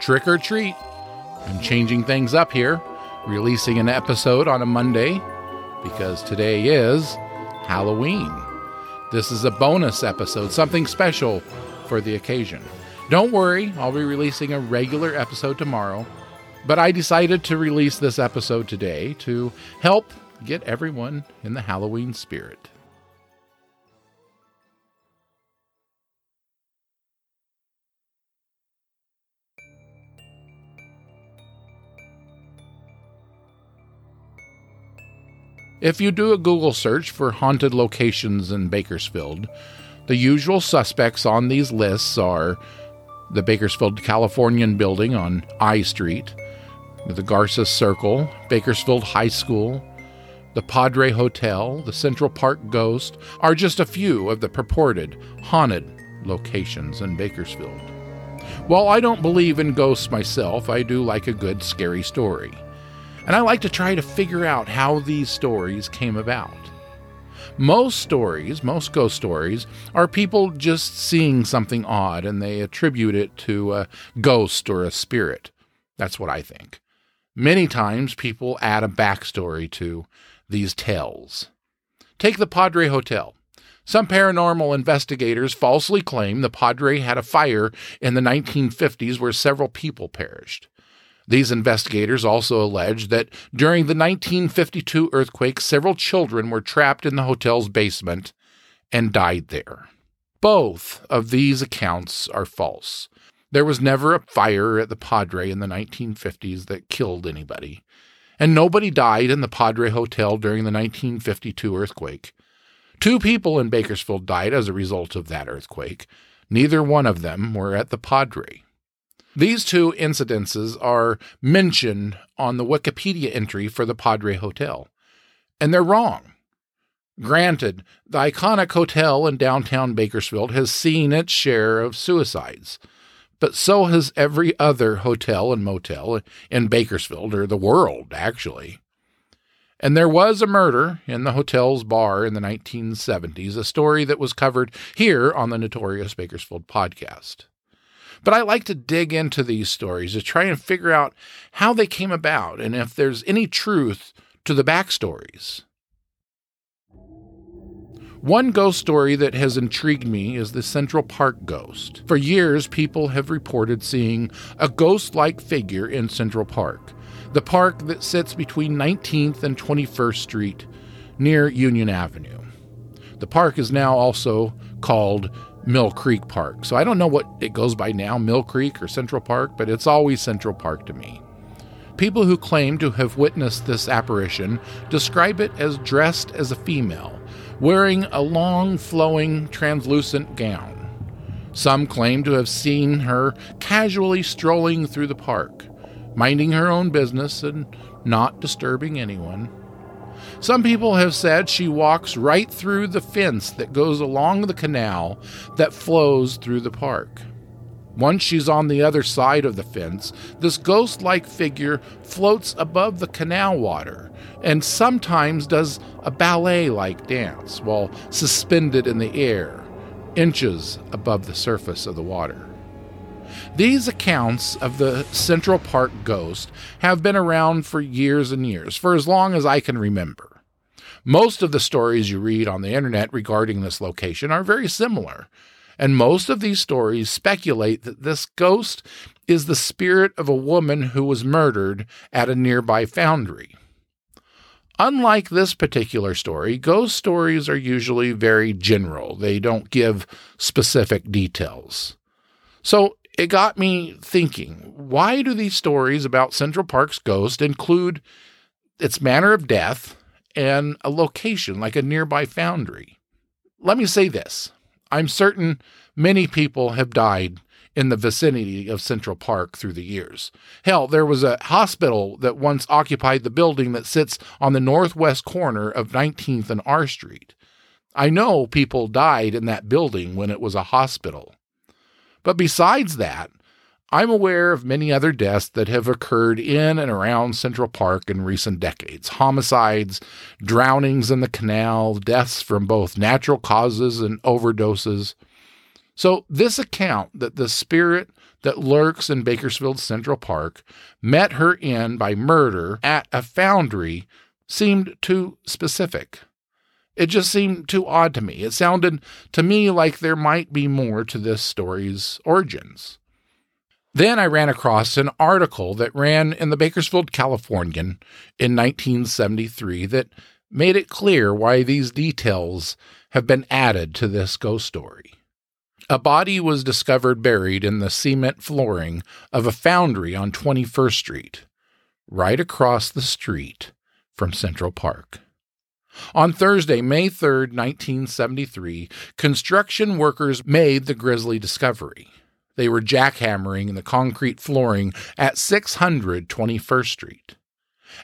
Trick or treat. I'm changing things up here, releasing an episode on a Monday because today is Halloween. This is a bonus episode, something special for the occasion. Don't worry, I'll be releasing a regular episode tomorrow, but I decided to release this episode today to help get everyone in the Halloween spirit. If you do a Google search for haunted locations in Bakersfield, the usual suspects on these lists are the Bakersfield Californian building on I Street, the Garces Circle, Bakersfield High School, the Padre Hotel, the Central Park Ghost are just a few of the purported haunted locations in Bakersfield. While I don't believe in ghosts myself, I do like a good scary story and I like to try to figure out how these stories came about. Most stories, most ghost stories, are people just seeing something odd and they attribute it to a ghost or a spirit. That's what I think. Many times people add a backstory to these tales. Take the Padre Hotel. Some paranormal investigators falsely claim the Padre had a fire in the 1950s where several people perished. These investigators also allege that during the 1952 earthquake, several children were trapped in the hotel's basement and died there. Both of these accounts are false. There was never a fire at the Padre in the 1950s that killed anybody, and nobody died in the Padre Hotel during the 1952 earthquake. Two people in Bakersfield died as a result of that earthquake. Neither one of them were at the Padre. These two incidences are mentioned on the Wikipedia entry for the Padre Hotel, and they're wrong. Granted, the iconic hotel in downtown Bakersfield has seen its share of suicides, but so has every other hotel and motel in Bakersfield, or the world, actually. And there was a murder in the hotel's bar in the 1970s, a story that was covered here on the Notorious Bakersfield podcast. But I like to dig into these stories to try and figure out how they came about and if there's any truth to the backstories. One ghost story that has intrigued me is the Central Park ghost. For years, people have reported seeing a ghost like figure in Central Park, the park that sits between 19th and 21st Street near Union Avenue. The park is now also called Mill Creek Park. So I don't know what it goes by now, Mill Creek or Central Park, but it's always Central Park to me. People who claim to have witnessed this apparition describe it as dressed as a female, wearing a long, flowing, translucent gown. Some claim to have seen her casually strolling through the park, minding her own business and not disturbing anyone. Some people have said she walks right through the fence that goes along the canal that flows through the park. Once she's on the other side of the fence, this ghost like figure floats above the canal water and sometimes does a ballet like dance while suspended in the air, inches above the surface of the water. These accounts of the Central Park ghost have been around for years and years, for as long as I can remember. Most of the stories you read on the internet regarding this location are very similar, and most of these stories speculate that this ghost is the spirit of a woman who was murdered at a nearby foundry. Unlike this particular story, ghost stories are usually very general. They don't give specific details. So it got me thinking why do these stories about Central Park's ghost include its manner of death and a location like a nearby foundry? Let me say this I'm certain Many people have died in the vicinity of Central Park through the years. Hell, there was a hospital that once occupied the building that sits on the northwest corner of 19th and R Street. I know people died in that building when it was a hospital. But besides that, I'm aware of many other deaths that have occurred in and around Central Park in recent decades homicides, drownings in the canal, deaths from both natural causes and overdoses. So, this account that the spirit that lurks in Bakersfield Central Park met her end by murder at a foundry seemed too specific. It just seemed too odd to me. It sounded to me like there might be more to this story's origins. Then I ran across an article that ran in the Bakersfield Californian in 1973 that made it clear why these details have been added to this ghost story. A body was discovered buried in the cement flooring of a foundry on 21st Street, right across the street from Central Park. On Thursday, May 3, 1973, construction workers made the grisly discovery. They were jackhammering in the concrete flooring at 600 21st Street.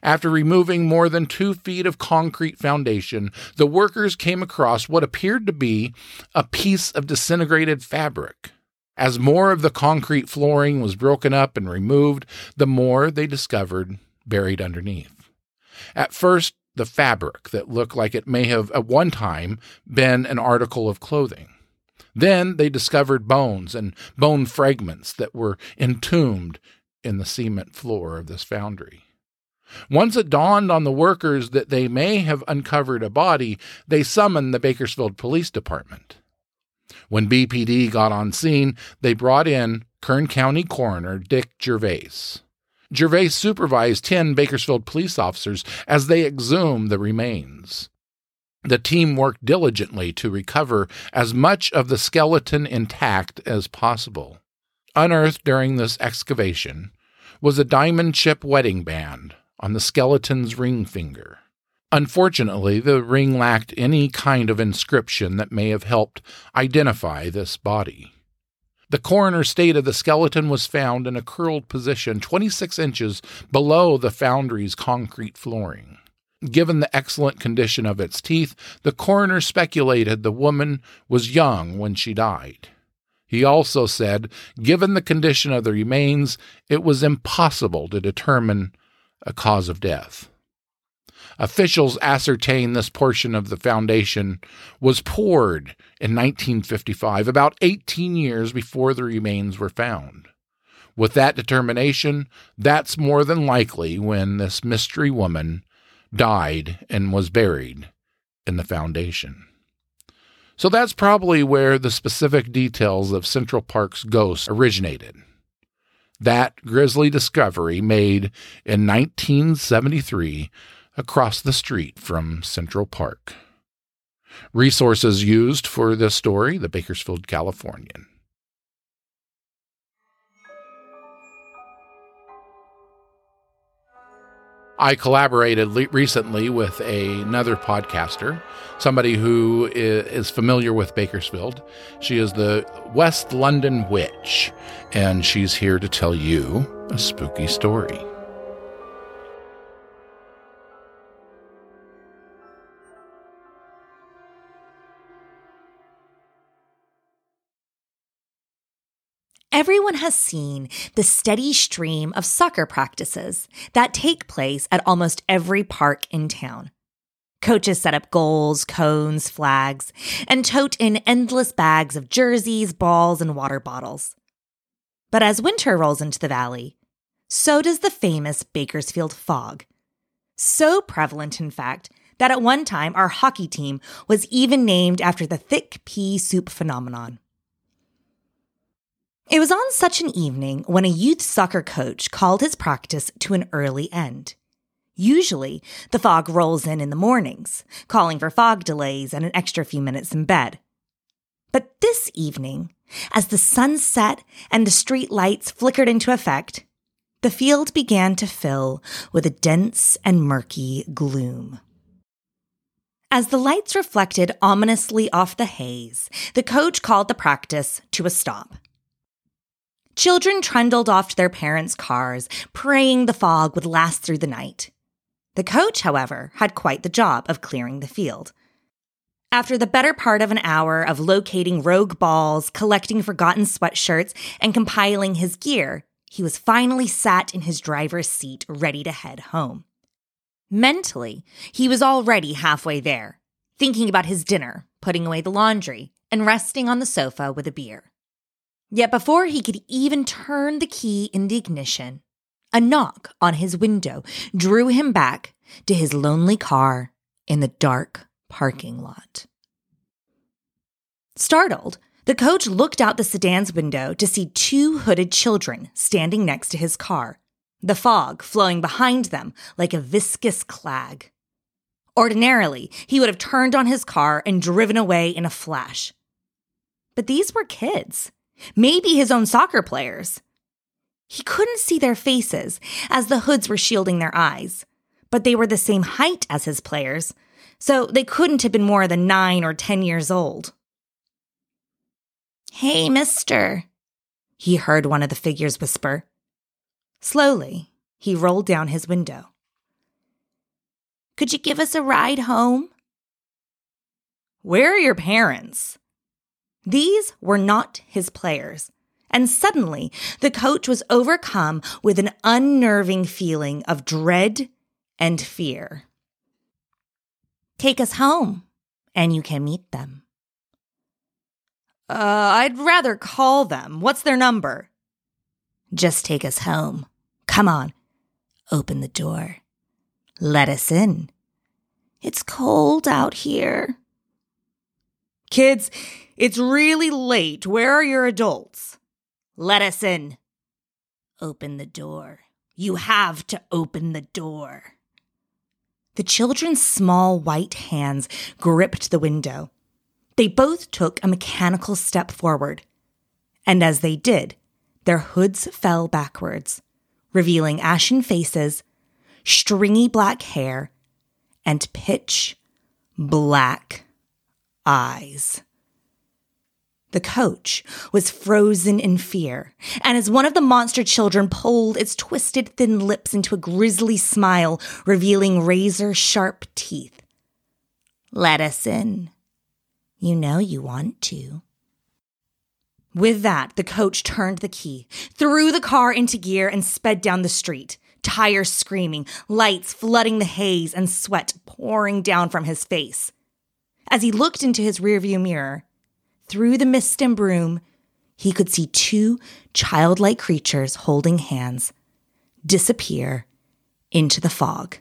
After removing more than two feet of concrete foundation, the workers came across what appeared to be a piece of disintegrated fabric. As more of the concrete flooring was broken up and removed, the more they discovered buried underneath. At first, the fabric that looked like it may have at one time been an article of clothing. Then they discovered bones and bone fragments that were entombed in the cement floor of this foundry. Once it dawned on the workers that they may have uncovered a body, they summoned the Bakersfield Police Department. When BPD got on scene, they brought in Kern County Coroner Dick Gervais. Gervais supervised 10 Bakersfield police officers as they exhumed the remains. The team worked diligently to recover as much of the skeleton intact as possible. Unearthed during this excavation was a diamond chip wedding band on the skeleton's ring finger. Unfortunately, the ring lacked any kind of inscription that may have helped identify this body. The coroner stated the skeleton was found in a curled position 26 inches below the foundry's concrete flooring. Given the excellent condition of its teeth, the coroner speculated the woman was young when she died. He also said, given the condition of the remains, it was impossible to determine a cause of death. Officials ascertained this portion of the foundation was poured in 1955, about 18 years before the remains were found. With that determination, that's more than likely when this mystery woman died and was buried in the foundation. So that's probably where the specific details of Central Park's ghost originated. That grisly discovery made in 1973 across the street from Central Park. Resources used for this story the Bakersfield Californian. I collaborated le- recently with a, another podcaster, somebody who is, is familiar with Bakersfield. She is the West London Witch, and she's here to tell you a spooky story. Everyone has seen the steady stream of soccer practices that take place at almost every park in town. Coaches set up goals, cones, flags, and tote in endless bags of jerseys, balls, and water bottles. But as winter rolls into the valley, so does the famous Bakersfield fog. So prevalent, in fact, that at one time our hockey team was even named after the thick pea soup phenomenon. It was on such an evening when a youth soccer coach called his practice to an early end. Usually, the fog rolls in in the mornings, calling for fog delays and an extra few minutes in bed. But this evening, as the sun set and the street lights flickered into effect, the field began to fill with a dense and murky gloom. As the lights reflected ominously off the haze, the coach called the practice to a stop. Children trundled off to their parents' cars, praying the fog would last through the night. The coach, however, had quite the job of clearing the field. After the better part of an hour of locating rogue balls, collecting forgotten sweatshirts, and compiling his gear, he was finally sat in his driver's seat ready to head home. Mentally, he was already halfway there, thinking about his dinner, putting away the laundry, and resting on the sofa with a beer. Yet before he could even turn the key in the ignition, a knock on his window drew him back to his lonely car in the dark parking lot. Startled, the coach looked out the sedan's window to see two hooded children standing next to his car, the fog flowing behind them like a viscous clag. Ordinarily, he would have turned on his car and driven away in a flash. But these were kids maybe his own soccer players. He couldn't see their faces as the hoods were shielding their eyes, but they were the same height as his players, so they couldn't have been more than nine or ten years old. Hey, mister, he heard one of the figures whisper. Slowly, he rolled down his window. Could you give us a ride home? Where are your parents? These were not his players. And suddenly, the coach was overcome with an unnerving feeling of dread and fear. Take us home, and you can meet them. Uh, I'd rather call them. What's their number? Just take us home. Come on. Open the door. Let us in. It's cold out here. Kids, it's really late. Where are your adults? Let us in. Open the door. You have to open the door. The children's small white hands gripped the window. They both took a mechanical step forward. And as they did, their hoods fell backwards, revealing ashen faces, stringy black hair, and pitch black eyes. The coach was frozen in fear, and as one of the monster children pulled its twisted thin lips into a grisly smile, revealing razor sharp teeth. Let us in. You know you want to. With that, the coach turned the key, threw the car into gear, and sped down the street, tires screaming, lights flooding the haze, and sweat pouring down from his face. As he looked into his rearview mirror, through the mist and broom, he could see two childlike creatures holding hands disappear into the fog.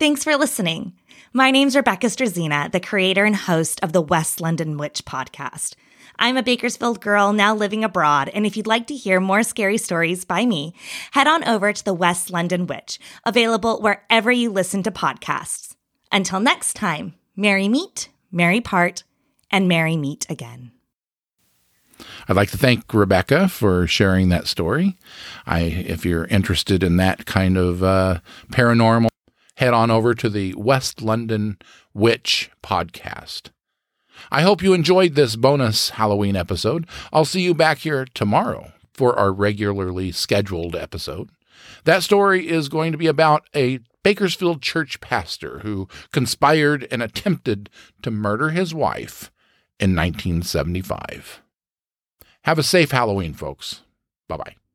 Thanks for listening. My name's Rebecca Strazina, the creator and host of the West London Witch podcast. I'm a Bakersfield girl now living abroad, and if you'd like to hear more scary stories by me, head on over to the West London Witch, available wherever you listen to podcasts. Until next time, merry meet, merry part, and merry meet again. I'd like to thank Rebecca for sharing that story. I, if you're interested in that kind of uh, paranormal, head on over to the West London Witch podcast. I hope you enjoyed this bonus Halloween episode. I'll see you back here tomorrow for our regularly scheduled episode. That story is going to be about a Bakersfield church pastor who conspired and attempted to murder his wife in 1975. Have a safe Halloween, folks. Bye bye.